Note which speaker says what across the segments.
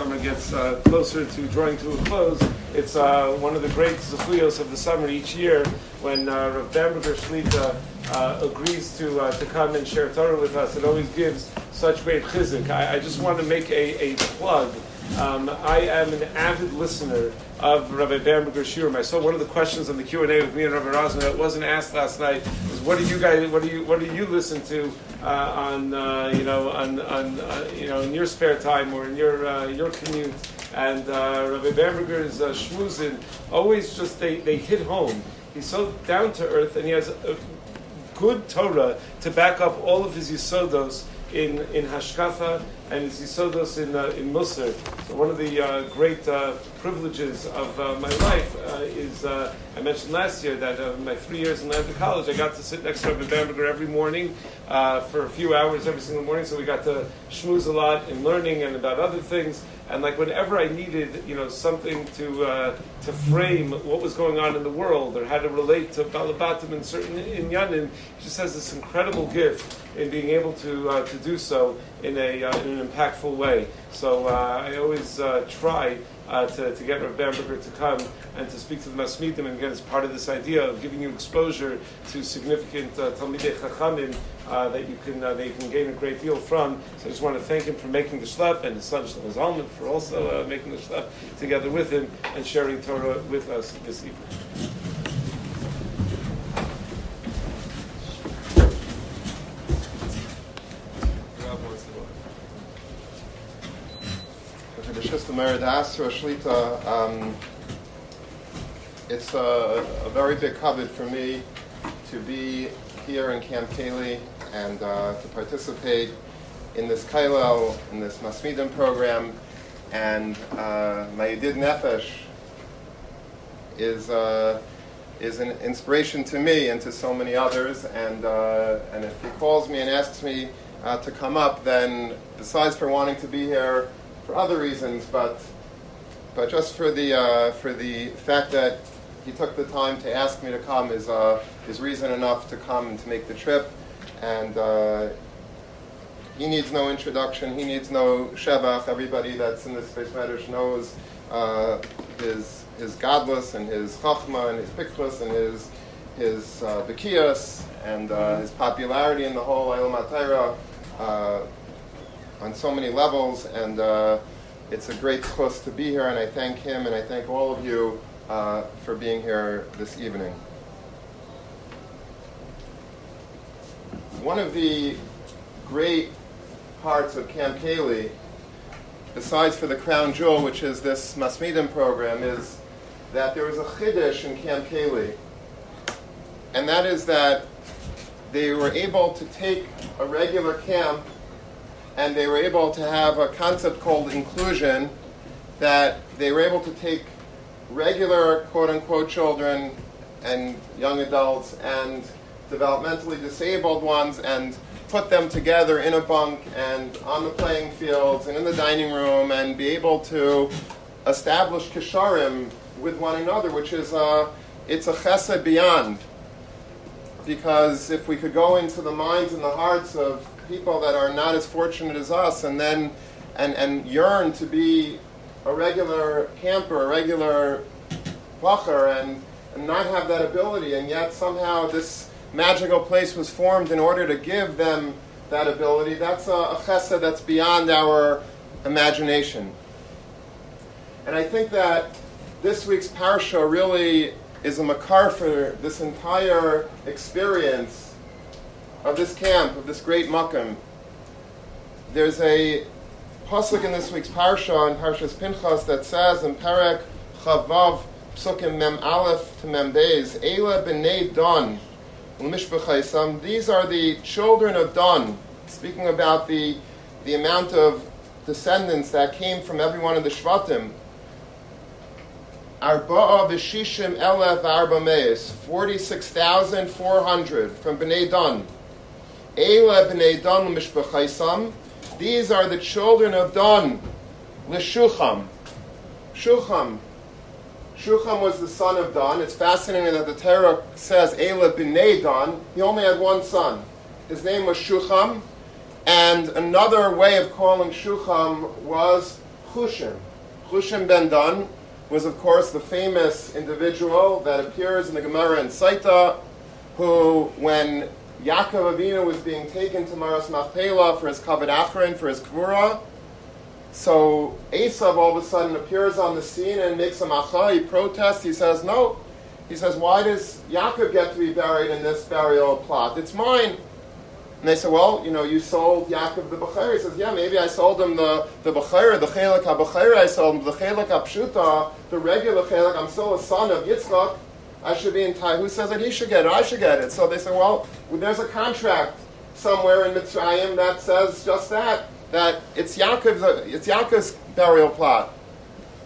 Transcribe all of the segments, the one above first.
Speaker 1: summer gets uh, closer to drawing to a close, it's uh, one of the great zechuyos of the summer each year when uh, Rav Bamberger Shlita uh, agrees to uh, to come and share Torah with us. It always gives such great chizuk. I, I just want to make a, a plug. Um, I am an avid listener of Rabbi Bamberger. I saw one of the questions on the Q and A with me and Rabbi Rosner that wasn't asked last night. is, what do you guys? What do you? What do you listen to uh, on uh, you know on, on uh, you know in your spare time or in your uh, your commute? And uh, Rabbi Bamberger's uh, always just they, they hit home. He's so down to earth, and he has a good Torah to back up all of his yisodos in in hashkafa and his yisodos in uh, in Musar. So one of the uh, great privileges of uh, my life uh, is uh, I mentioned last year that uh, my three years in Atlanta College, I got to sit next to Rabbi Bamberger every morning uh, for a few hours every single morning. So we got to schmooze a lot in learning and about other things. And like whenever I needed, you know, something to uh, to frame what was going on in the world or how to relate to Balabatim and certain inyanim, he just has this incredible gift in being able to to do so in a in an impactful way. So uh, I always uh, try uh, to, to get Rav Bamberger to come and to speak to the Masmidim, and again, it's part of this idea of giving you exposure to significant uh, Talmidei Chachamim uh, that you can uh, that you can gain a great deal from. So I just want to thank him for making the schlep, and his son Shlomo Zalman for also uh, making the schlep together with him and sharing Torah with us this evening.
Speaker 2: Asra Shlita, um, it's a, a very big kavod for me to be here in Camp Kaylie and uh, to participate in this Kailel, in this Masmidim program. And uh, my Yedid Nefesh is, uh, is an inspiration to me and to so many others. And, uh, and if he calls me and asks me uh, to come up, then besides for wanting to be here for other reasons, but, but just for the, uh, for the fact that he took the time to ask me to come is, uh, is reason enough to come and to make the trip. And uh, he needs no introduction. He needs no shevach. Everybody that's in this beis medrash knows uh, his his gadlus and his chachma and his pikchus and his his uh, and uh, his popularity in the whole Eilam HaTorah uh, on so many levels. And uh, it's a great chus to be here. And I thank him and I thank all of you uh, for being here this evening. One of the great parts of Camp Kaylie, besides for the crown jewel, which is this Masmidim program, is that there was a chiddush in Camp Kaylie, and that is that they were able to take a regular camp and they were able to have a concept called inclusion, that they were able to take regular quote unquote children and young adults and developmentally disabled ones and put them together in a bunk and on the playing fields and in the dining room and be able to establish kisharim with one another, which is a, it's a chesed beyond. Because if we could go into the minds and the hearts of people that are not as fortunate as us and then and, and yearn to be a regular camper, a regular bacher, and, and not have that ability, and yet somehow this magical place was formed in order to give them that ability, that's a, a chesed that's beyond our imagination. And I think that this week's parsha really is a makar for this entire experience of this camp, of this great makam. There's a pasuk in this week's parsha, in Parshas Pinchas, that says in Perek Chaf Vav Psukim Mem Aleph to Mem Beis, Eila b'nei Don, these are the children of Don, speaking about the, the amount of descendants that came from every one of the Shvatim. Arba'a v'shishim elef arba meis, 46,400 from Bnei Dan. Eila b'nei Dan l'mishbechaisam, these are the children of Don, l'shucham. Shucham, Shucham was the son of Don. It's fascinating that the Torah says Ela b'nei Dan. He only had one son. His name was Shucham, and another way of calling Shucham was Chushim. Chushim ben Don was, of course, the famous individual that appears in the Gemara in Saita, who, when Yaakov Avinu was being taken to Maras Machpelah for his kavod achron, for his kvura, so Esav all of a sudden appears on the scene and makes a macha. He protests. He says, "No." He says, "Why does Yaakov get to be buried in this burial plot? It's mine." And they say, "Well, you know, you sold Yaakov the bechayr." He says, "Yeah, maybe I sold him the the bechayr, the chelik habechayr. I sold him the chelik hapshuta, the regular chelik. I'm still a son of Yitzchak. I should be entitled. Who says that he should get it? I should get it." So they say, "Well, there's a contract somewhere in Mitzrayim that says just that." that it's Yaakov's, it's Yaakov's burial plot.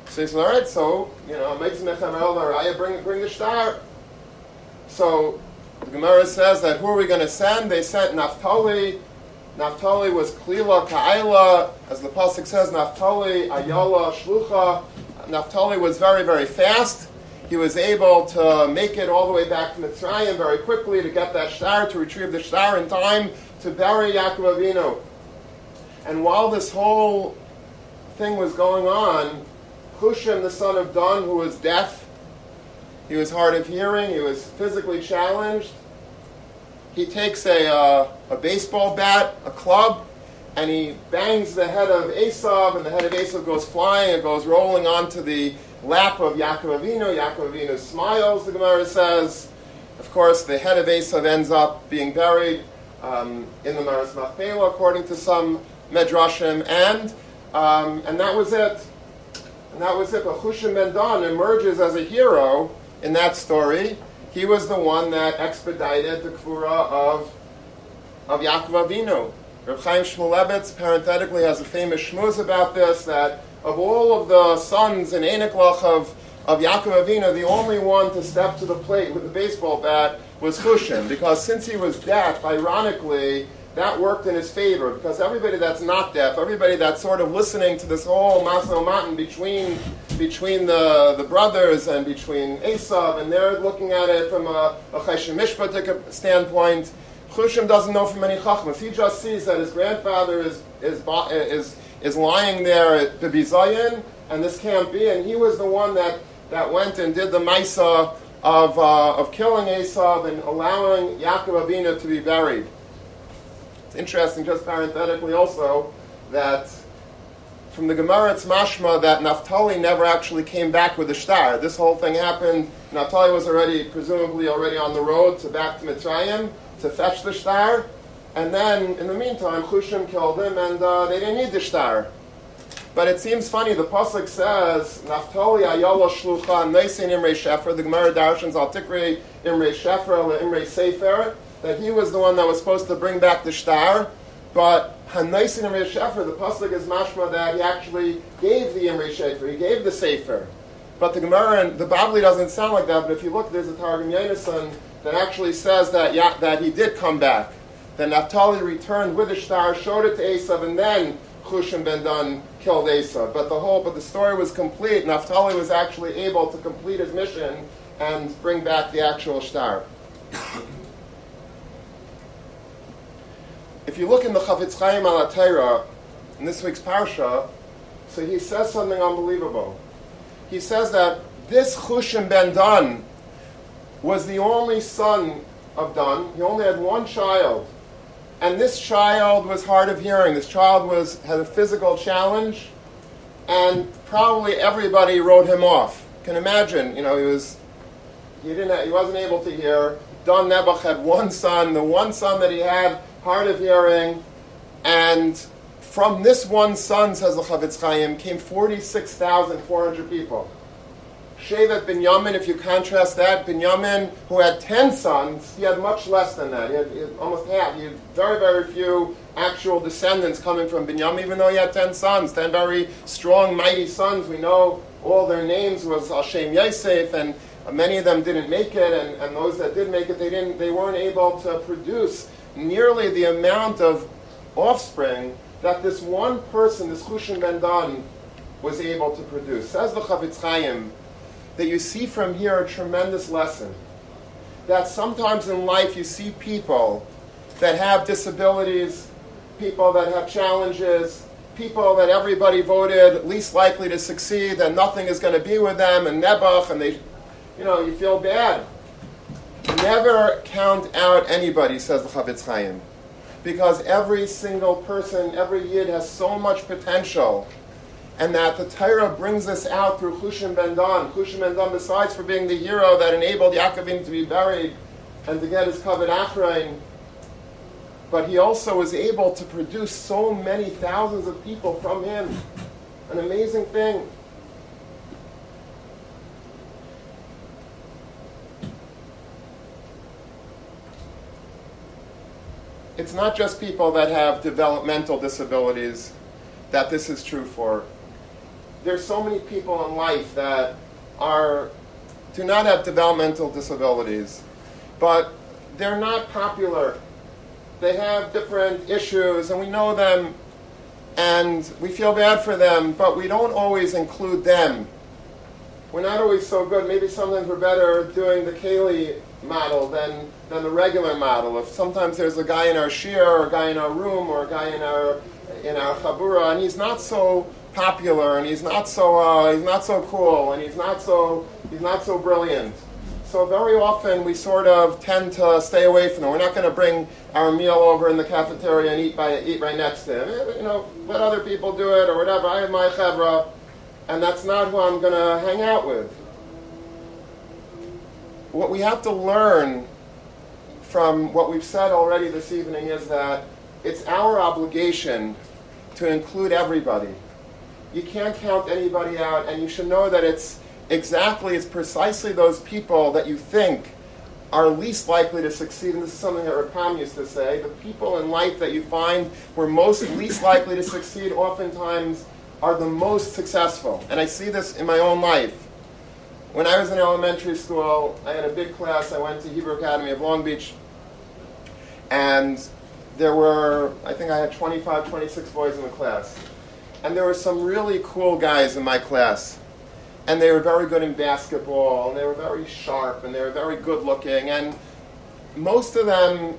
Speaker 2: So he says, all right, so, you know, makes Mechamel bring, bring the shtar. So the Gemara says that who are we going to send? They sent Naphtali. Naphtali was Klila Ka'ila. As the Pasuk says, Naphtali, Ayala, Shlucha. Naphtali was very, very fast. He was able to make it all the way back to Mitzrayim very quickly to get that shtar, to retrieve the shtar in time to bury Yaakov Avinu. And while this whole thing was going on, Hushim, the son of Don, who was deaf, he was hard of hearing, he was physically challenged, he takes a, uh, a baseball bat, a club, and he bangs the head of Esav, and the head of Esav goes flying, it goes rolling onto the lap of Yaakov Avinu. Yaakov Avinu smiles, the Gemara says. Of course, the head of Esav ends up being buried um, in the Maras Machpelah, according to some Medrashim, and um, and that was it. And that was it. But Hushim Ben Dan emerges as a hero in that story. He was the one that expedited the Kvura of, of Yaakov Avinu. Reb Chaim Shmulevitz parenthetically has a famous shmuz about this, that of all of the sons in Enoklach of, of Yaakov Avinu, the only one to step to the plate with the baseball bat was Hushim, because since he was deaf, ironically, that worked in his favor because everybody that's not deaf, everybody that's sort of listening to this whole Maso Matan between between the, the brothers and between Esav, and they're looking at it from a, a Cheshim Mishpatik standpoint. Chushim doesn't know from any Chachmas. He just sees that his grandfather is is is is lying there at the Bizayin, and this can't be. And he was the one that, that went and did the Maisa of, uh, of killing Esav and allowing Yaakov Avinu to be buried. It's interesting, just parenthetically also, that from the Gemara it's mashma that Naphtali never actually came back with the shtar. This whole thing happened. Naphtali was already, presumably, already on the road to back to Mitzrayim to fetch the shtar. And then, in the meantime, Chushim killed him, and uh, they didn't need the shtar. But it seems funny. The pasuk says, "Naphtali ayala shlucha neisin imrei shefer." The Gemara darshans al tikri imrei shefer imrei sefer that he was the one that was supposed to bring back the shtar, but Hanaisin Imre Shefer, the pasuk is mashma that he actually gave the Imre Shefer, he gave the Sefer. But the Gemara and the Babli doesn't sound like that. But if you look, there's a Targum Yonason that actually says that yeah, that he did come back. That Naphtali returned with the shtar, showed it to Esav, and then Chushim ben Dan killed Esav. But the whole, but the story was complete. Naphtali was actually able to complete his mission and bring back the actual shtar. if you look in the Chafetz Chaim al Torah in this week's parsha, so he says something unbelievable. He says that this Chushim ben Dan was the only son of Dan. He only had one child, and this child was hard of hearing. This child was had a physical challenge, and probably everybody wrote him off. Can imagine, you know, he was he didn't he wasn't able to hear. Don Nebuch had one son. The one son that he had hard of hearing, and from this one son, says the Chafetz Chaim, came 46,400 people. Shevet Binyamin, if you contrast that, Binyamin, who had 10 sons, he had much less than that. He had, he had, almost half. He had very, very few actual descendants coming from Binyamin, even though he had 10 sons, 10 very strong, mighty sons. We know all their names was Hashem Yosef, and many of them didn't make it, and, and those that did make it, they, didn't, they weren't able to produce nearly the amount of offspring that this one person, this Hushim ben Dan, was able to produce. Says the Chafetz Chaim that you see from here a tremendous lesson. That sometimes in life you see people that have disabilities, people that have challenges, people that everybody voted least likely to succeed, and nothing is going to be with them, and Nebuch, and they, you know, you feel bad. Never count out anybody, says the Chafetz Chaim, because every single person, every yid has so much potential, and that the Torah brings this out through Chushim ben Dan. Chushim ben Dan, besides for being the hero that enabled Yaakovim to be buried and to get his kavod Achrain, but he also was able to produce so many thousands of people from him. An amazing thing. It's not just people that have developmental disabilities that this is true for. There's so many people in life that are do not have developmental disabilities, but they're not popular they have different issues, and we know them, and we feel bad for them, but we don't always include them. We're not always so good. Maybe sometimes we're better doing the Kaylie model than, than the regular model. If sometimes there's a guy in our shiur, or a guy in our room, or a guy in our in our chabura, and he's not so popular, and he's not so uh, he's not so cool, and he's not so he's not so brilliant. So very often we sort of tend to stay away from them. We're not going to bring our meal over in the cafeteria and eat by eat right next to him. You know, let other people do it or whatever. I have my chevra, and that's not who I'm going to hang out with. What we have to learn from what we've said already this evening is that it's our obligation to include everybody. You can't count anybody out, and you should know that it's exactly, it's precisely those people that you think are least likely to succeed, and this is something that Rav Pam used to say, the people in life that you find were most least likely to succeed oftentimes are the most successful. And I see this in my own life. When I was in elementary school, I had a big class. I went to Hebrew Academy of Long Beach, and there were, I think I had 25, 26 boys in the class. And there were some really cool guys in my class and they were very good in basketball, and they were very sharp, and they were very good looking, and most of them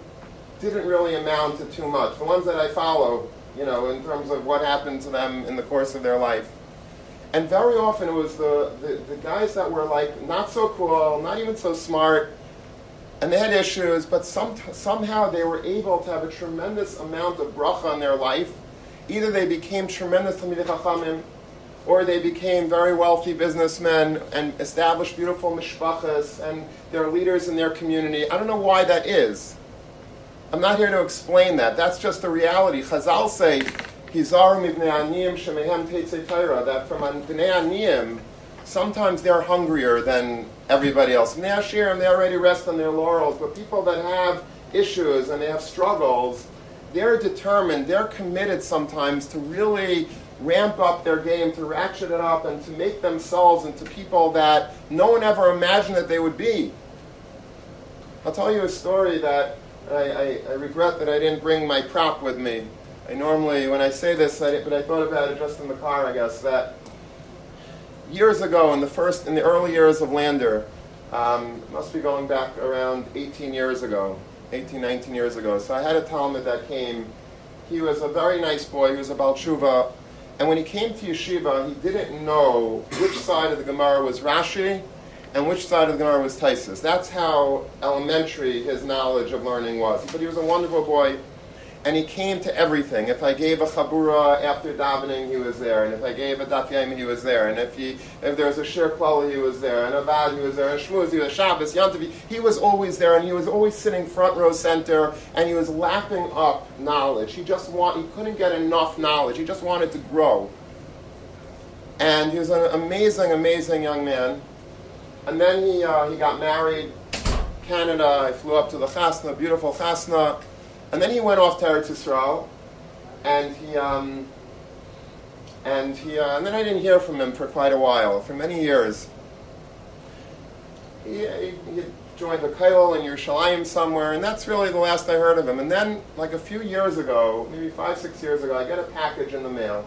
Speaker 2: didn't really amount to too much. The ones that I follow, you know, in terms of what happened to them in the course of their life. And very often it was the, the, the guys that were like not so cool, not even so smart, and they had issues, but some, somehow they were able to have a tremendous amount of bracha in their life. Either they became tremendous Talmidei Chachamim, or they became very wealthy businessmen and established beautiful mishpachas and they're leaders in their community. I don't know why that is. I'm not here to explain that. That's just the reality. Chazal say, Hizaru mibnei aniyim shemehem that from bnei aniyim, sometimes they're hungrier than everybody else. Bnei ashirim, they already rest on their laurels, but people that have issues and they have struggles, they're determined, they're committed sometimes to really ramp up their game, to ratchet it up, and to make themselves into people that no one ever imagined that they would be. I'll tell you a story that I, I, I regret that I didn't bring my prop with me. I normally, when I say this, I, but I thought about it just in the car, I guess, that years ago, in the first, in the early years of Lander, um, must be going back around 18 years ago, 18, 19 years ago. So I had a Talmud that came. He was a very nice boy. He was a Balshuva. And when he came to yeshiva, he didn't know which side of the Gemara was Rashi and which side of the Gemara was Taisus. That's how elementary his knowledge of learning was. But he was a wonderful boy and he came to everything. If I gave a chabura after davening, he was there, and if I gave a daf he was there, and if he if there was a shiur he was there, and a vad, he was there, and shmuz, he was Shabbos, yantav, he was always there, and he was always sitting front row center, and he was lapping up knowledge. He just want he couldn't get enough knowledge. He just wanted to grow, and he was an amazing, amazing young man. And then he uh, he got married. Canada. I flew up to the chasna, beautiful chasna and then he went off to Eretz Yisrael, and he, um, and he, uh, and then I didn't hear from him for quite a while, for many years. He, he, he joined the Kail in Yerushalayim somewhere, and that's really the last I heard of him. And then, like a few years ago, maybe five, six years ago, I get a package in the mail,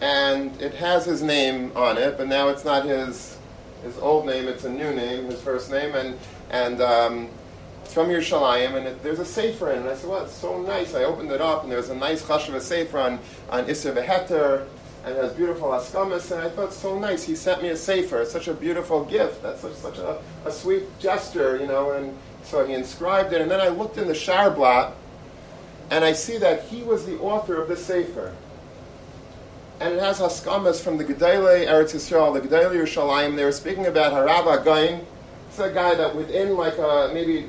Speaker 2: and it has his name on it, but now it's not his his old name; it's a new name, his first name, and and um, It's from Yerushalayim, and it, there's a sefer in it. And I said, well, it's so nice. I opened it up, and there's a nice chashuv sefer on, on Isser Veheter, and has beautiful askamas, and I thought, so nice. He sent me a sefer. It's such a beautiful gift. That's such, such a, a sweet gesture, you know, and so he inscribed it. And then I looked in the Sharblat, and I see that he was the author of the sefer and it has haskamas from the Gedele Eretz Yisrael, the Gedele Yerushalayim. They were speaking about Harav Again. It's a guy that within like a, maybe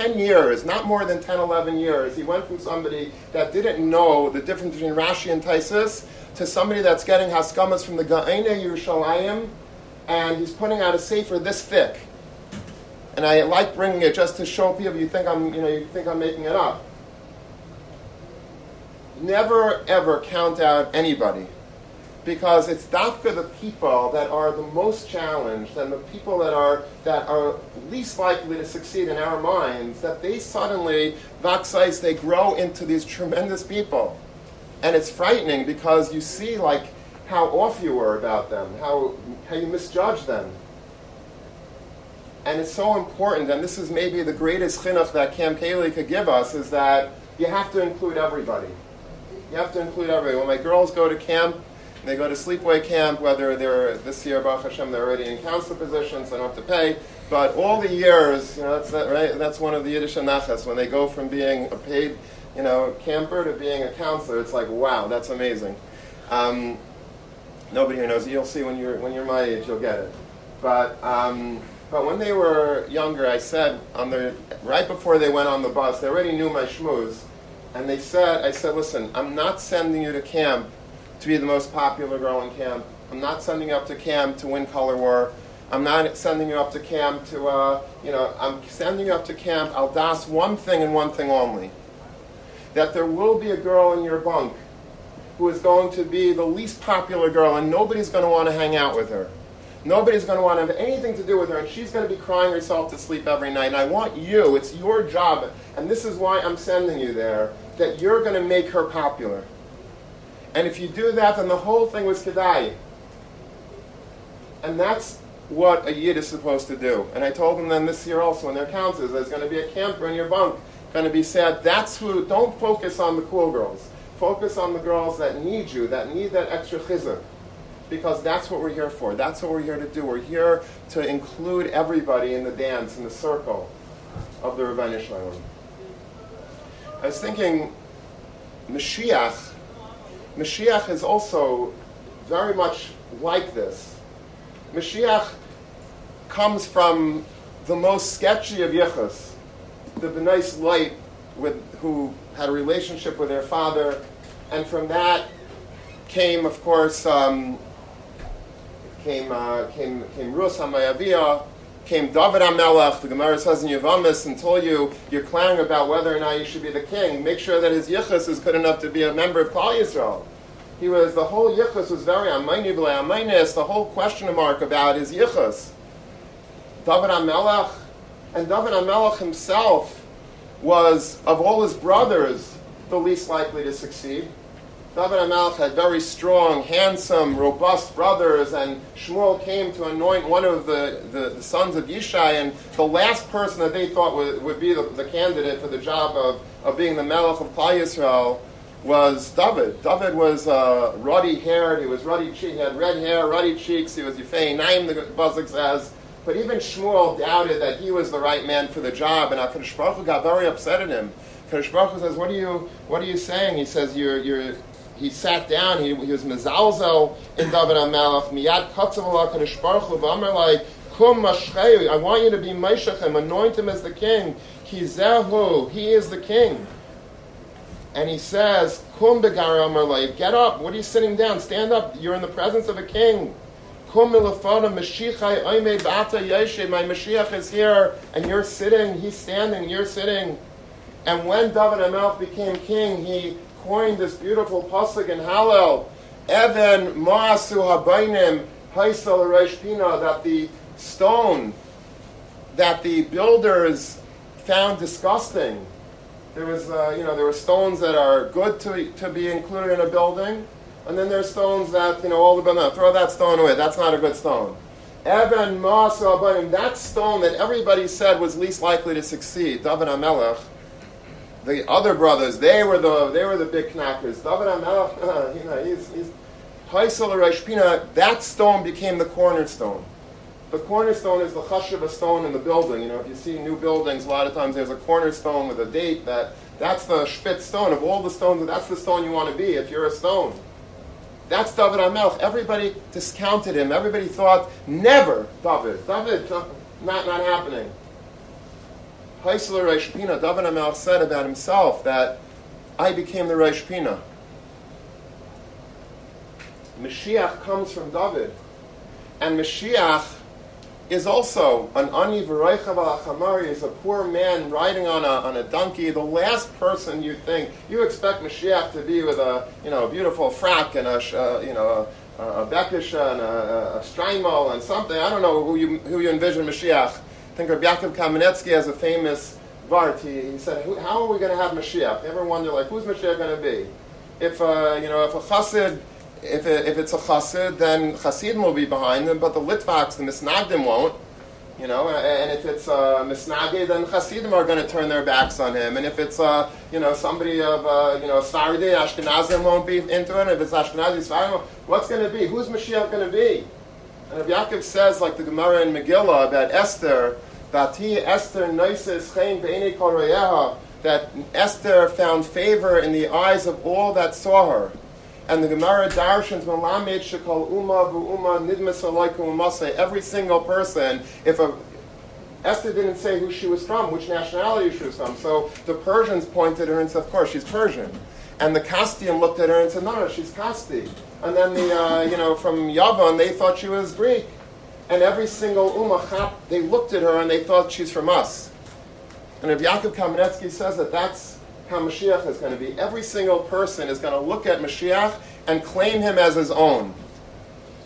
Speaker 2: 10 years, not more than 10, 11 years, he went from somebody that didn't know the difference between Rashi and Taisus to somebody that's getting haskamas from the Gaene Yerushalayim, and he's putting out a sefer this thick. And I like bringing it just to show people you think I'm, you know, you think I'm making it up never ever count out anybody because it's dafka the people that are the most challenged and the people that are that are least likely to succeed in our minds that they suddenly vaxais they grow into these tremendous people. And it's frightening because you see like how off you were about them how how you misjudge them. And it's so important and this is maybe the greatest chinuch that Camp Kaylie could give us is that you have to include everybody. You have to include everybody. When my girls go to camp, they go to sleepaway camp, whether they're this year, Baruch Hashem, they're already in counselor positions, so they don't have to pay. But all the years, you know, that's that, right. That's one of the Yiddish anachas when they go from being a paid, you know, camper to being a counselor. It's like, wow, that's amazing. Um, nobody here knows. You'll see when you're when you're my age, you'll get it. But um, but when they were younger, I said on the right before they went on the bus, they already knew my shmooze and they said, I said, listen, I'm not sending you to camp to be the most popular girl in camp. I'm not sending you up to camp to win color war. I'm not sending you up to camp to, uh, you know, I'm sending you up to camp. I'll das one thing and one thing only. That there will be a girl in your bunk who is going to be the least popular girl and nobody's going to want to hang out with her. Nobody's going to want to have anything to do with her, and she's going to be crying herself to sleep every night. And I want you, it's your job, and this is why I'm sending you there, that you're going to make her popular. And if you do that, then the whole thing was kedai. And that's what a yid is supposed to do. And I told them then this year also in their councils, there's going to be a camper in your bunk, going to be said, that's who, don't focus on the cool girls. Focus on the girls that need you, that need that extra chizuk because that's what we're here for. That's what we're here to do. We're here to include everybody in the dance, in the circle of the Rebbeinu Shalom. I was thinking, Mashiach, Mashiach is also very much like this. Mashiach comes from the most sketchy of yichus, the B'nai light with, who had a relationship with their father, and from that came, of course, um, came uh, came came Rus Hamayavia, came David Amelech. The Gemara says in Yavamis and told you you're clamoring about whether or not you should be the king. Make sure that his yichus is good enough to be a member of Klal Yisrael. He was the whole yichus was very amayni amaynis. The whole question mark about his yichus. David Amelech and David Amelech himself was of all his brothers the least likely to succeed. David HaMelech had very strong, handsome, robust brothers, and Shmuel came to anoint one of the, the, the sons of Yishai, and the last person that they thought would, would be the, the candidate for the job of, of being the Melech of Klal Yisrael was David. David was uh, ruddy haired, he was ruddy cheek, he had red hair, ruddy cheeks, he was Yifei Naim, the Bazik says. But even Shmuel doubted that he was the right man for the job, and HaKadosh Baruch got very upset at him. Kadosh Baruch says, "What are you? What are you saying?" He says, "You're you're he sat down, he, he was mezalzel in David HaMelech, miyad katzav Allah kadosh baruch hu, like, kum mashchei, I want you to be Meshachem, anoint him as the king, ki zehu, he is the king. And he says, kum begar amar like, get up, what are you sitting down, stand up, you're in the presence of a king. Kum milafana mashichai oime bata yeshe, my Mashiach is here, and you're sitting, he's standing, you're sitting. And when David HaMelech became king, he coined this beautiful pasuk in Hallel, Evan Maasu Habainim Haisel Reish Pina, that the stone that the builders found disgusting. There was, uh, you know, there were stones that are good to, to be included in a building, and then there's stones that, you know, all the building, throw that stone away. That's not a good stone. Evan Masa Abanim, that stone that everybody said was least likely to succeed, David Amelech, the other brothers, they were the they were the big knackers. David Amelech, uh, you know, he's, he's that stone became the cornerstone. The cornerstone is the hush of a stone in the building. You know, if you see new buildings, a lot of times there's a cornerstone with a date that that's the spitz stone of all the stones. That's the stone you want to be if you're a stone. That's David Amelch. Everybody discounted him. Everybody thought, never David. David, not, not happening. Haisler Reish Pina, David Amelch said about himself that I became the Reish Pina. Mashiach comes from David. And Mashiach is also an ani v'roichav is a poor man riding on a, on a donkey. The last person you think you expect Mashiach to be with a you know a beautiful frock and a uh, you know a, a and a, a and something. I don't know who you who you envision Mashiach. I think Rabbi Yaakov Kamenetsky has a famous vart. He, he said, "How are we going to have Mashiach?" You ever wonder like who's Mashiach going to be? If uh, you know if a chassid if, if it's a chassid, then chassidim will be behind them, but the litvaks, the misnagdim won't. You know, and if it's a misnagid, then chassidim are going to turn their backs on him. And if it's uh, you know somebody of uh, you know Sfardi, Ashkenazim won't be into it. If it's Ashkenazi, Sfardim, what's going to be? Who's Mashiach going to be? And if Yaakov says, like the Gemara in Megillah about Esther, That Esther found favor in the eyes of all that saw her. And the Gemara Darshans Malamed Shekol Uma Uma Nidmas Umase. Every single person, if a Esther didn't say who she was from, which nationality she was from. So the Persians pointed her and said, of course, she's Persian. And the Castian looked at her and said, no, no, she's Casti. And then the, uh, you know, from Yavan, they thought she was Greek. And every single Ummah, they looked at her and they thought she's from us. And if Yaakov Kamenetsky says that that's how Mashiach is going to be. Every single person is going to look at Mashiach and claim him as his own.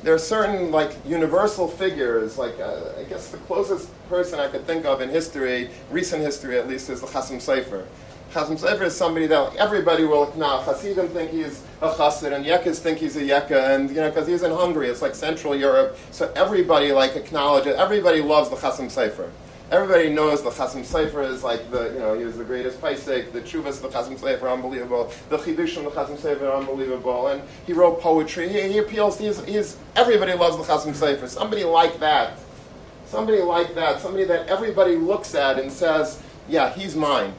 Speaker 2: There are certain like universal figures, like uh, I guess the closest person I could think of in history, recent history at least, is the Chasam Sofer. Chasam Sofer is somebody that everybody will acknowledge. Hasidim think he's a Chassid, and Yekas think he's a Yeka, and you know because he's in Hungary, it's like Central Europe, so everybody like acknowledges. Everybody loves the Chasam Sofer everybody knows the Chasam Sofer is like the, you know, he was the greatest Paisik, the Chuvas of the Chasam Sofer, unbelievable, the Chidushim of the Chasam Sofer, unbelievable, and he wrote poetry, he, he appeals, he's, he's, everybody loves the Chasam Sofer, somebody like that, somebody like that, somebody that everybody looks at and says, yeah, he's mine.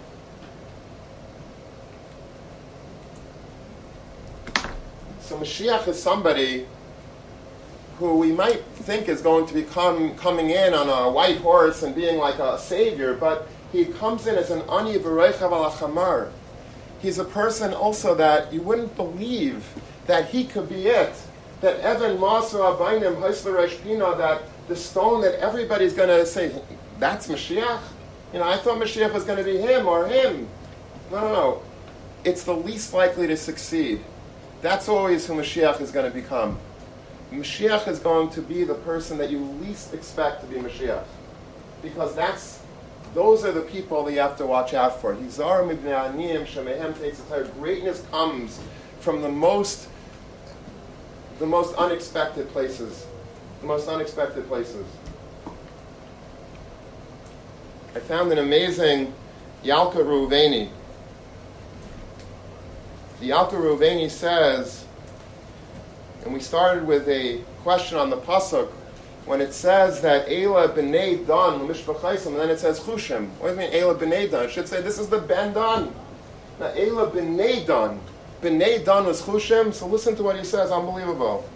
Speaker 2: So Mashiach is somebody who we might think is going to become coming in on a white horse and being like a savior, but he comes in as an ani v'reichav He's a person also that you wouldn't believe that he could be it. That Evan Masu Abainim Pina, that the stone that everybody's going to say, that's Mashiach? You know, I thought Mashiach was going to be him or him. No, no, no. It's the least likely to succeed. That's always who Mashiach is going to become. Mashiach is going to be the person that you least expect to be Mashiach. Because that's those are the people that you have to watch out for. Greatness comes from the most the most unexpected places. The most unexpected places. I found an amazing Yalkut Reuveni. The Yalkut Reuveni says and we started with a question on the pasuk when it says that Ela b'nei Dan mishpachaisim, and then it says Chushim. What do you mean Ela b'nei Dan? It should say this is the Ben Dan. Now Ela b'nei Dan. B'nei Dan was Chushim. So listen to what he says. Unbelievable.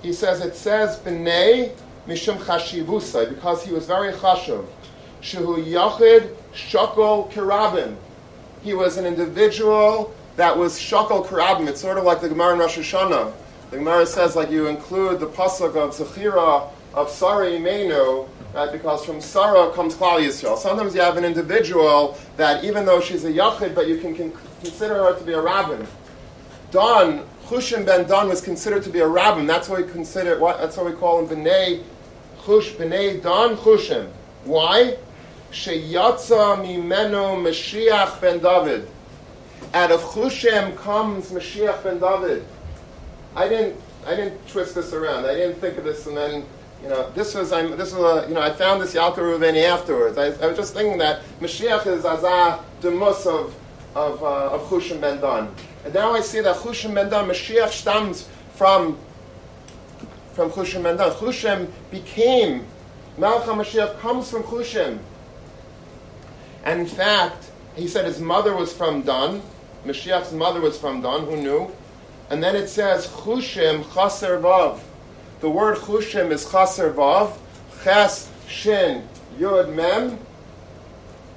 Speaker 2: He says it says b'nei mishum chashivusai because he was very chashuv. Shehu yachid shakol kirabim. He was an individual that was shakol kirabim. It's sort of like the Gemara in Rosh Hashanah the Gemara says like you include the pasuk of Zechira of Sari Imenu, right? Because from Sarah comes Klal Yisrael. Sometimes you have an individual that even though she's a yachid, but you can, can consider her to be a rabbin. Don Chushim ben Don was considered to be a rabbin. That's why we consider what. That's why we call him Bnei Chush Bnei Don Chushim. Why? Sheyatza mimenu Mashiach ben David. Out of Chushim comes Mashiach ben David. I didn't I didn't twist this around. I didn't think of this and then You know, this was, I'm, this was a, you know, I found this Yalkut Reuveni afterwards. I, I was just thinking that Mashiach is Azah Demus of, of, uh, of Ben Dan. And now I see that Chushim Ben Dan, Mashiach stems from, from Chushim Ben Dan. Chushim became, Malach HaMashiach comes from Chushim. And in fact, he said his mother was from Dan. Mashiach's mother was from Don, who knew? And then it says, Chushim Chaser Vav. The word Chushim is Chaser Vav, Ches, Shin, Yud, Mem,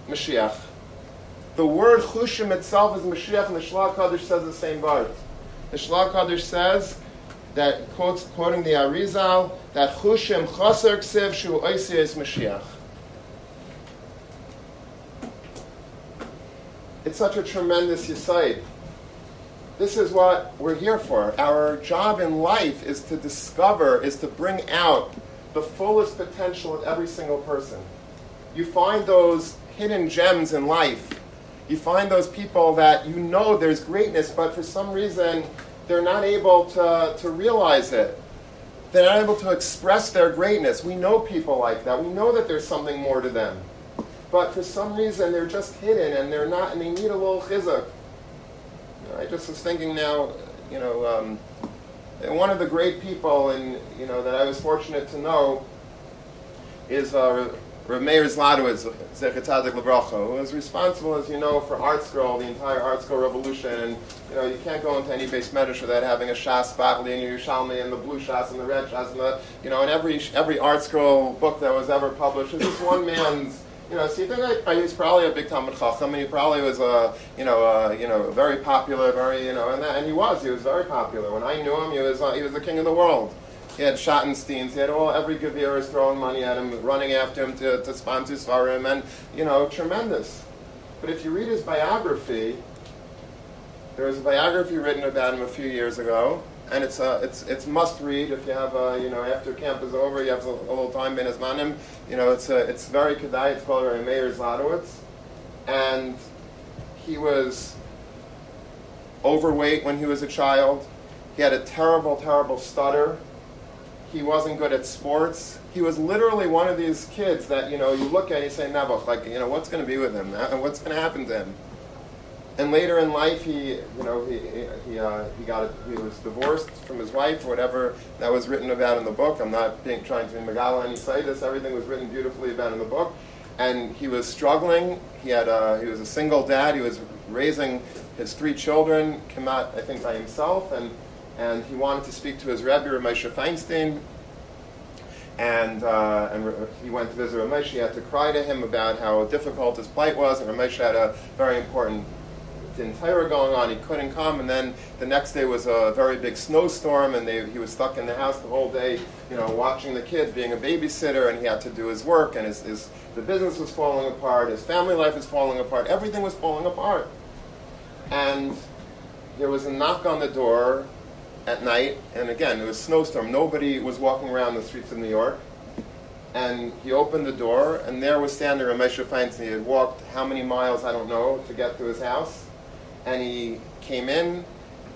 Speaker 2: Mashiach. The word Chushim itself is Mashiach, and the Shlah Hakadosh says the same word. The Shlah Hakadosh says, that quotes, quoting the Arizal, that Chushim Chaser Shu is Mashiach. It's such a tremendous yisayid. This is what we're here for. Our job in life is to discover, is to bring out the fullest potential of every single person. You find those hidden gems in life. You find those people that you know there's greatness, but for some reason they're not able to, to realize it. They're not able to express their greatness. We know people like that. We know that there's something more to them. But for some reason they're just hidden and they're not, and they need a little chizuk. I just was thinking now, you know, um, one of the great people in, you know, that I was fortunate to know is uh, Rav Meir Zlotowitz, Zechatzadik Lebrocha, who was responsible, as you know, for ArtScroll, the entire ArtScroll revolution. And, you know, you can't go into any beis medrash without having a Shas Bavli and Yerushalmi and the blue Shas and the red Shas and the, you know, and every, every ArtScroll book that was ever published is just one man's you know, so you think I, probably a big Talmid Chacham, and he probably was a, you know, a, you know, very popular, very, you know, and, that, and he was, he was very popular. When I knew him, he was, uh, he was the king of the world. He had Schottensteins, he had all, every Gavir is throwing money at him, running after him to, to sponsor Svarim, and, you know, tremendous. But if you read his biography, there was a biography written about him a few years ago, and it's a, it's it's must read. If you have a, you know after camp is over you have a, a little time ben manim you know it's a, it's very kedai. It's called Meir Zlotowitz and he was overweight when he was a child. He had a terrible terrible stutter. He wasn't good at sports. He was literally one of these kids that you know you look at and you say never like you know what's going to be with him what's going to happen to him and later in life, he, you know, he, he, uh, he got, a, he was divorced from his wife, whatever that was written about in the book. I'm not being, trying to be Megala any this. Everything was written beautifully about in the book. And he was struggling. He had, a, he was a single dad. He was raising his three children, came out, I think, by himself. And, and he wanted to speak to his Rebbe, Reb Moshe Feinstein. And, uh, and he went to visit Ramesh. He had to cry to him about how difficult his plight was. And Ramesh had a very important entire going on. He couldn't come, and then the next day was a very big snowstorm, and they, he was stuck in the house the whole day, you know, watching the kids, being a babysitter, and he had to do his work, and his, his the business was falling apart, his family life was falling apart, everything was falling apart. And there was a knock on the door at night, and again, it was snowstorm. Nobody was walking around the streets of New York. And he opened the door, and there was standing Reb Moshe Feinstein. He had walked how many miles, I don't know, to get to his house and he came in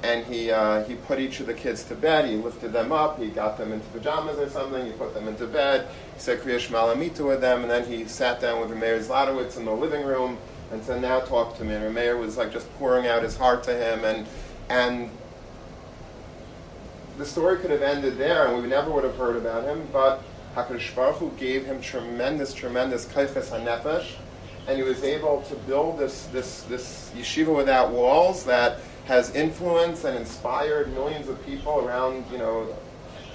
Speaker 2: and he, uh, he put each of the kids to bed. He lifted them up. He got them into pajamas or something. He put them into bed. He said Kriya Shmalamita with them. And then he sat down with Meir Zlotowitz in the living room and said, now talk to me. And Meir was like just pouring out his heart to him. And, and the story could have ended there and we never would have heard about him. But HaKadosh Baruch Hu gave him tremendous, tremendous kaifes hanefesh and he was able to build this, this, this yeshiva without walls that has influenced and inspired millions of people around, you know,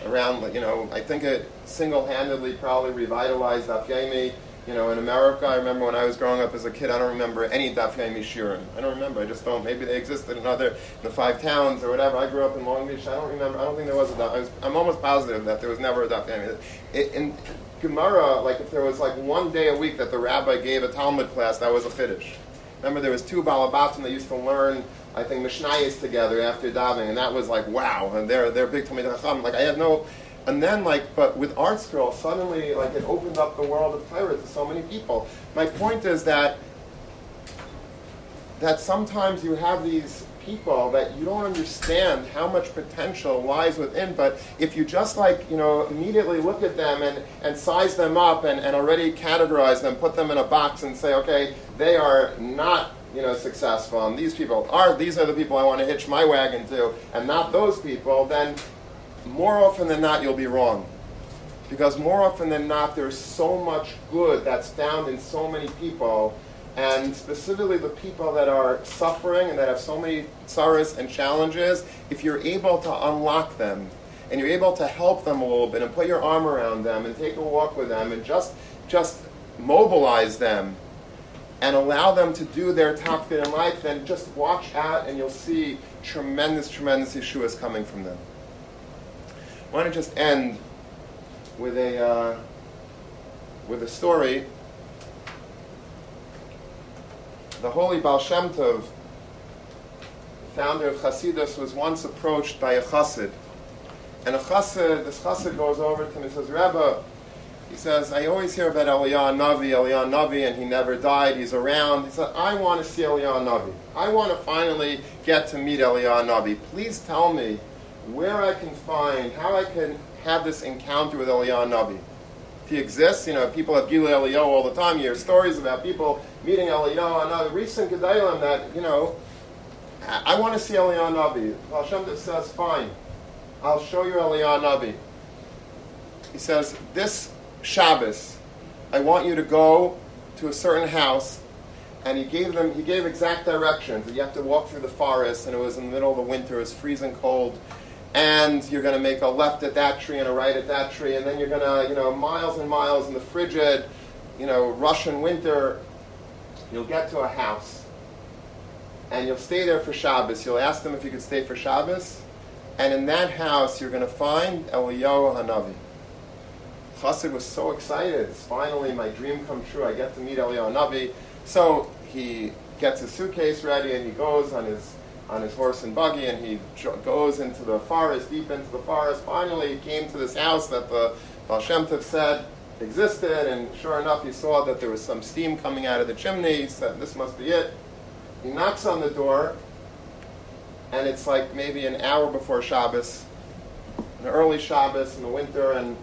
Speaker 2: around, you know, I think it single-handedly probably revitalized dafyomi You know, in America, I remember when I was growing up as a kid, I don't remember any Daf Shirin. I don't remember. I just don't. Maybe they existed in other, in the five towns or whatever. I grew up in Long Beach. I don't remember. I don't think there was a Daf. I am almost positive that there was never a Daf in, Gemara, like if there was like one day a week that the rabbi gave a Talmud class, that was a Kiddush. Remember, there was two Balabatim that used to learn, I think, Mishnayos together after davening, and that was like, wow, and they're, they're big Talmid Chacham. Like, I had no, and then like, but with ArtScroll, suddenly, like, it opened up the world of Torah to so many people. My point is that that sometimes you have these people that you don't understand how much potential lies within, but if you just like, you know, immediately look at them and, and size them up and, and already categorize them, put them in a box and say, okay, they are not you know, successful, and these people are, these are the people I want to hitch my wagon to, and not those people, then more often than not, you'll be wrong. Because more often than not, there's so much good that's found in so many people, and specifically the people that are suffering and that have so many sorrows and challenges, if you're able to unlock them, and you're able to help them a little bit and put your arm around them and take a walk with them and just just mobilize them and allow them to do their tafkid in life, then just watch out and you'll see tremendous, tremendous Yeshuas coming from them. I want to just end with a uh, with a story. The holy Baal Shem Tov, founder of Hasidus, was once approached by a chassid, and a chassid, this chassid goes over to him and says, Rebbe, he says, I always hear about Eliyahu Navi, Eliyahu Navi, and he never died. He's around. He said, I want to see Eliyahu Navi. I want to finally get to meet Eliyahu Navi. Please tell me where I can find, how I can have this encounter with Eliyahu Navi. He exists, you know, people have Giluy Eliyahu all the time. You hear stories about people meeting Eliyahu Navi. Recent Gedalim that, you know, I, want to see Eliyahu Navi. Hashem says, fine, I'll show you Eliyahu Navi. He says, this Shabbos, I want you to go to a certain house, and he gave them he gave exact directions. You have to walk through the forest, and it was in the middle of the winter, it was freezing cold, and you're going to make a left at that tree and a right at that tree, and then you're going to you know miles and miles in the frigid, you know Russian winter, you'll get to a house, and you'll stay there for Shabbos. You'll ask them if you could stay for Shabbos, and in that house you're going to find Eliyahu Hanavi. Chassid was so excited. It's Finally, my dream come true. I get to meet Eliyahu Hanavi. So he gets his suitcase ready and he goes on his on his horse and buggy and he goes into the forest, deep into the forest. Finally, he came to this house that the Baal Shem Tov said existed, and sure enough, he saw that there was some steam coming out of the chimney. He said, "This must be it." He knocks on the door, and it's like maybe an hour before Shabbos, an early Shabbos in the winter, and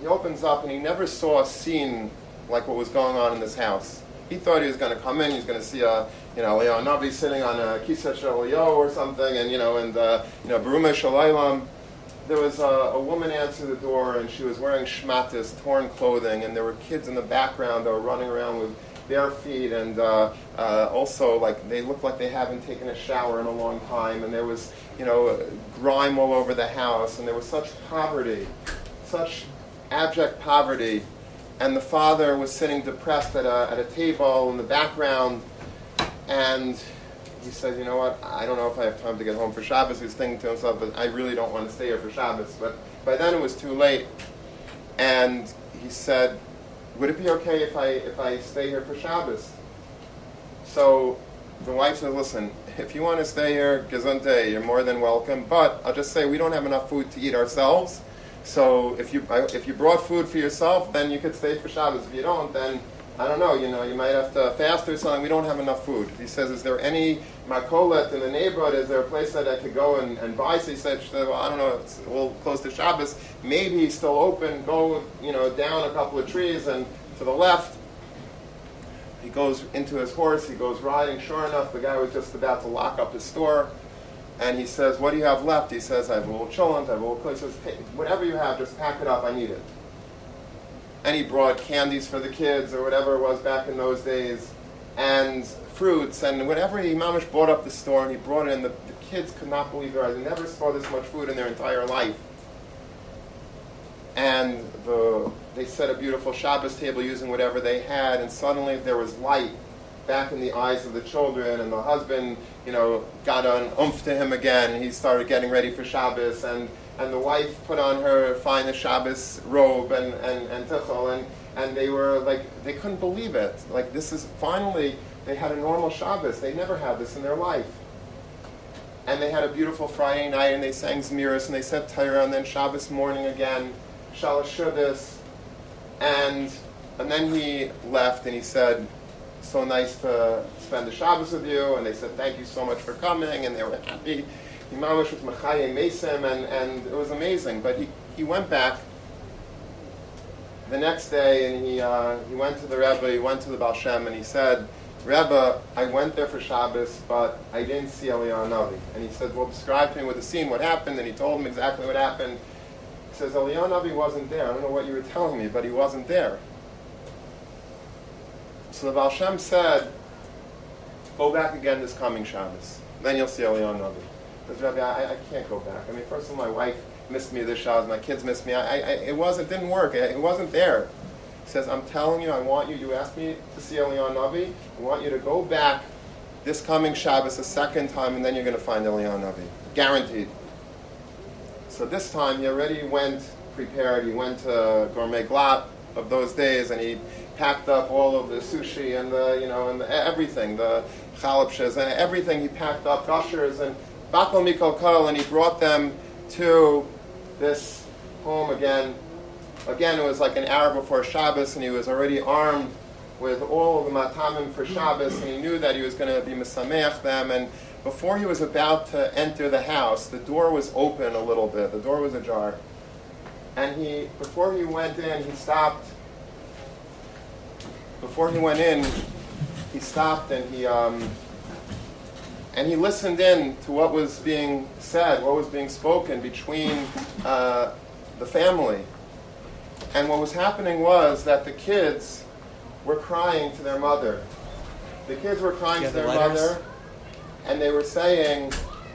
Speaker 2: he opens up and he never saw a scene like what was going on in this house. He thought he was going to come in, he's going to see a, you know, Leo Navi sitting on a Kisa Shalio or something, and, you know, and, uh, you know, Barume Shalaylam. There was a, a, woman answered the door, and she was wearing shmatis, torn clothing, and there were kids in the background that were running around with bare feet, and uh, uh, also, like, they looked like they haven't taken a shower in a long time, and there was, you know, grime all over the house, and there was such poverty, such abject poverty, and the father was sitting depressed at a, at a table in the background, and he said, you know what, I don't know if I have time to get home for Shabbos. He was thinking to himself, but I really don't want to stay here for Shabbos. But by then it was too late, and he said, would it be okay if I, if I stay here for Shabbos? So the wife said, listen, if you want to stay here, gesundheit, you're more than welcome, but I'll just say we don't have enough food to eat ourselves, so if you uh, if you brought food for yourself, then you could stay for Shabbos. If you don't, then I don't know. You know, you might have to fast or something. We don't have enough food. He says, is there any makolet in the neighborhood? Is there a place that I could go and, and buy? So he said, well, I don't know. It's all close to Shabbos. Maybe he's still open. Go, you know, down a couple of trees and to the left. He goes into his horse. He goes riding. Sure enough, the guy was just about to lock up his store. And he says, What do you have left? He says, I have a little cholent, I have a little He says, hey, Whatever you have, just pack it up, I need it. And he brought candies for the kids or whatever it was back in those days, and fruits, and whatever he mamish brought up the store, and he brought it in. The, the kids could not believe their eyes. They never saw this much food in their entire life. And the, they set a beautiful Shabbos table using whatever they had, and suddenly there was light back in the eyes of the children, and the husband, you know, got an oomph to him again. He started getting ready for Shabbos, and, and the wife put on her finest Shabbos robe and, and, and tichel, and, and they were like, they couldn't believe it. Like, this is finally, they had a normal Shabbos. They never had this in their life. And they had a beautiful Friday night, and they sang Zmiris, and they said Torah, and then Shabbos morning again, Shalosh and, and then he left, and he said, so nice to spend the Shabbos with you, and they said thank you so much for coming, and they were happy. Imamish was Machaye Mesim, and, and it was amazing. But he, he went back the next day, and he, uh, he went to the Rebbe, he went to the Baal Shem, and he said, Rebbe, I went there for Shabbos, but I didn't see Eliyahu Navi. And he said, well, describe to me with the scene what happened, and he told him exactly what happened. He says, Eliyahu Navi wasn't there. I don't know what you were telling me, but he wasn't there. So the Baal Shem said, go back again this coming Shabbos. Then you'll see Eliyahu Navi. Because Rabbi, I, I can't go back. I mean, first of all, my wife missed me this Shabbos. My kids missed me. I, I, it wasn't, didn't work. It, it wasn't there. He says, I'm telling you, I want you, you asked me to see Eliyahu Navi. I want you to go back this coming Shabbos a second time, and then you're going to find Eliyahu Navi. Guaranteed. So this time he already went prepared. He went to Gourmet Glatt of those days, and he packed up all of the sushi and the, you know, and the, everything, the chalapshas and everything. He packed up gushers and bakol mikol kol, and he brought them to this home again. Again, it was like an hour before Shabbos, and he was already armed with all of the matamim for Shabbos, and he knew that he was going to be misameach them. And before he was about to enter the house, the door was open a little bit. The door was ajar, and he, before he went in, he stopped. Before he went in, he stopped and he um, and he listened in to what was being said, what was being spoken between uh, the family. And what was happening was that the kids were crying to their mother. The kids were crying to their mother, and they were saying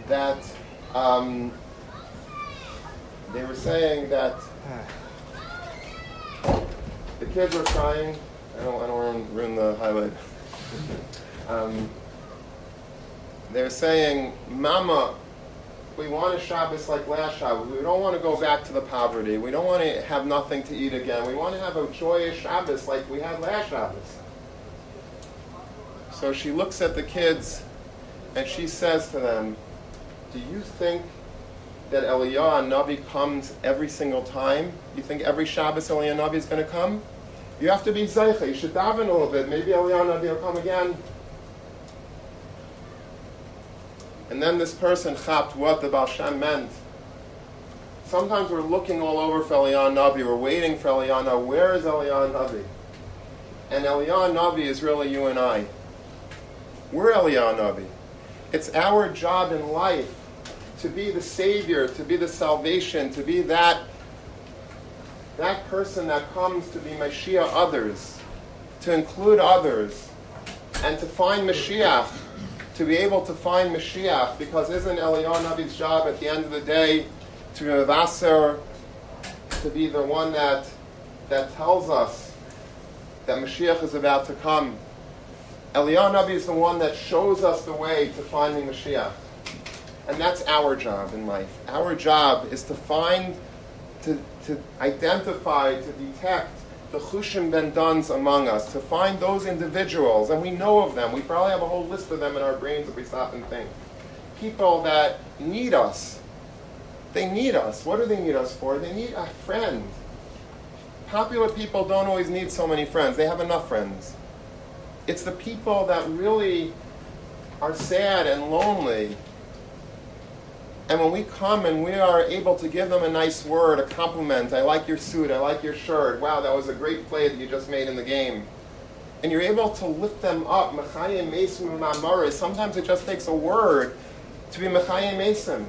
Speaker 2: that um, they were saying that the kids were crying. I don't, I don't want to ruin the highlight. Um, they're saying, Mama, we want a Shabbos like last Shabbos. We don't want to go back to the poverty. We don't want to have nothing to eat again. We want to have a joyous Shabbos like we had last Shabbos. So she looks at the kids and she says to them, Do you think that Eliyahu Navi comes every single time? You think every Shabbos Eliyahu Navi is going to come? You have to be Zeicha. You should daven a little bit. Maybe Eliyahu Navi will come again. And then this person chapped what the Baal Shem meant. Sometimes we're looking all over for Eliyahu Navi, we're waiting for Eliyahu Navi. Where is Eliyahu Navi? And Eliyahu Navi is really you and I. We're Eliyahu Navi. It's our job in life to be the Savior, to be the salvation, to be that, that person that comes to be Mashiach others, to include others, and to find Mashiach to be able to find Mashiach, because isn't Eliyahu Navi's job at the end of the day to be to be the one that, that tells us that Mashiach is about to come? Eliyahu Navi is the one that shows us the way to finding Mashiach. And that's our job in life. Our job is to find, to, to identify, to detect the Chushim Ben Duns among us, to find those individuals, and we know of them. We probably have a whole list of them in our brains if we stop and think. People that need us. They need us. What do they need us for? They need a friend. Popular people don't always need so many friends, they have enough friends. It's the people that really are sad and lonely and when we come and we are able to give them a nice word, a compliment, I like your suit, I like your shirt, wow, that was a great play that you just made in the game. And you're able to lift them up. Sometimes it just takes a word to be Mechayim Mesim.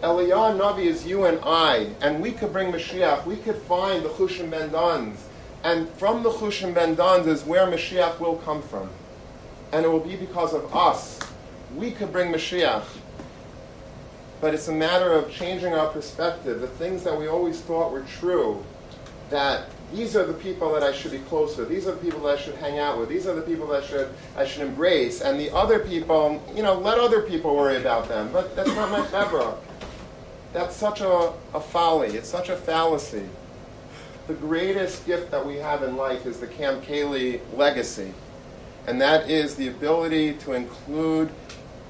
Speaker 2: Eliyahu Navi is you and I, and we could bring Mashiach, we could find the Chushim Ben Dans. And from the Chushim Ben Dans is where Mashiach will come from. And it will be because of us. We could bring Mashiach but it's a matter of changing our perspective. The things that we always thought were true, that these are the people that I should be close with. These are the people that I should hang out with. These are the people that I should I should embrace. And the other people, you know, let other people worry about them. But that's not my chevra. That's such a, a folly. It's such a fallacy. The greatest gift that we have in life is the Camp Kaylie legacy. And that is the ability to include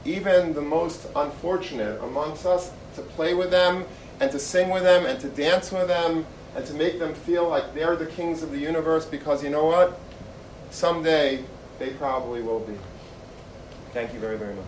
Speaker 2: even the most unfortunate amongst us, to play with them and to sing with them and to dance with them and to make them feel like they're the kings of the universe because you know what? Someday they probably will be. Thank you very, very much.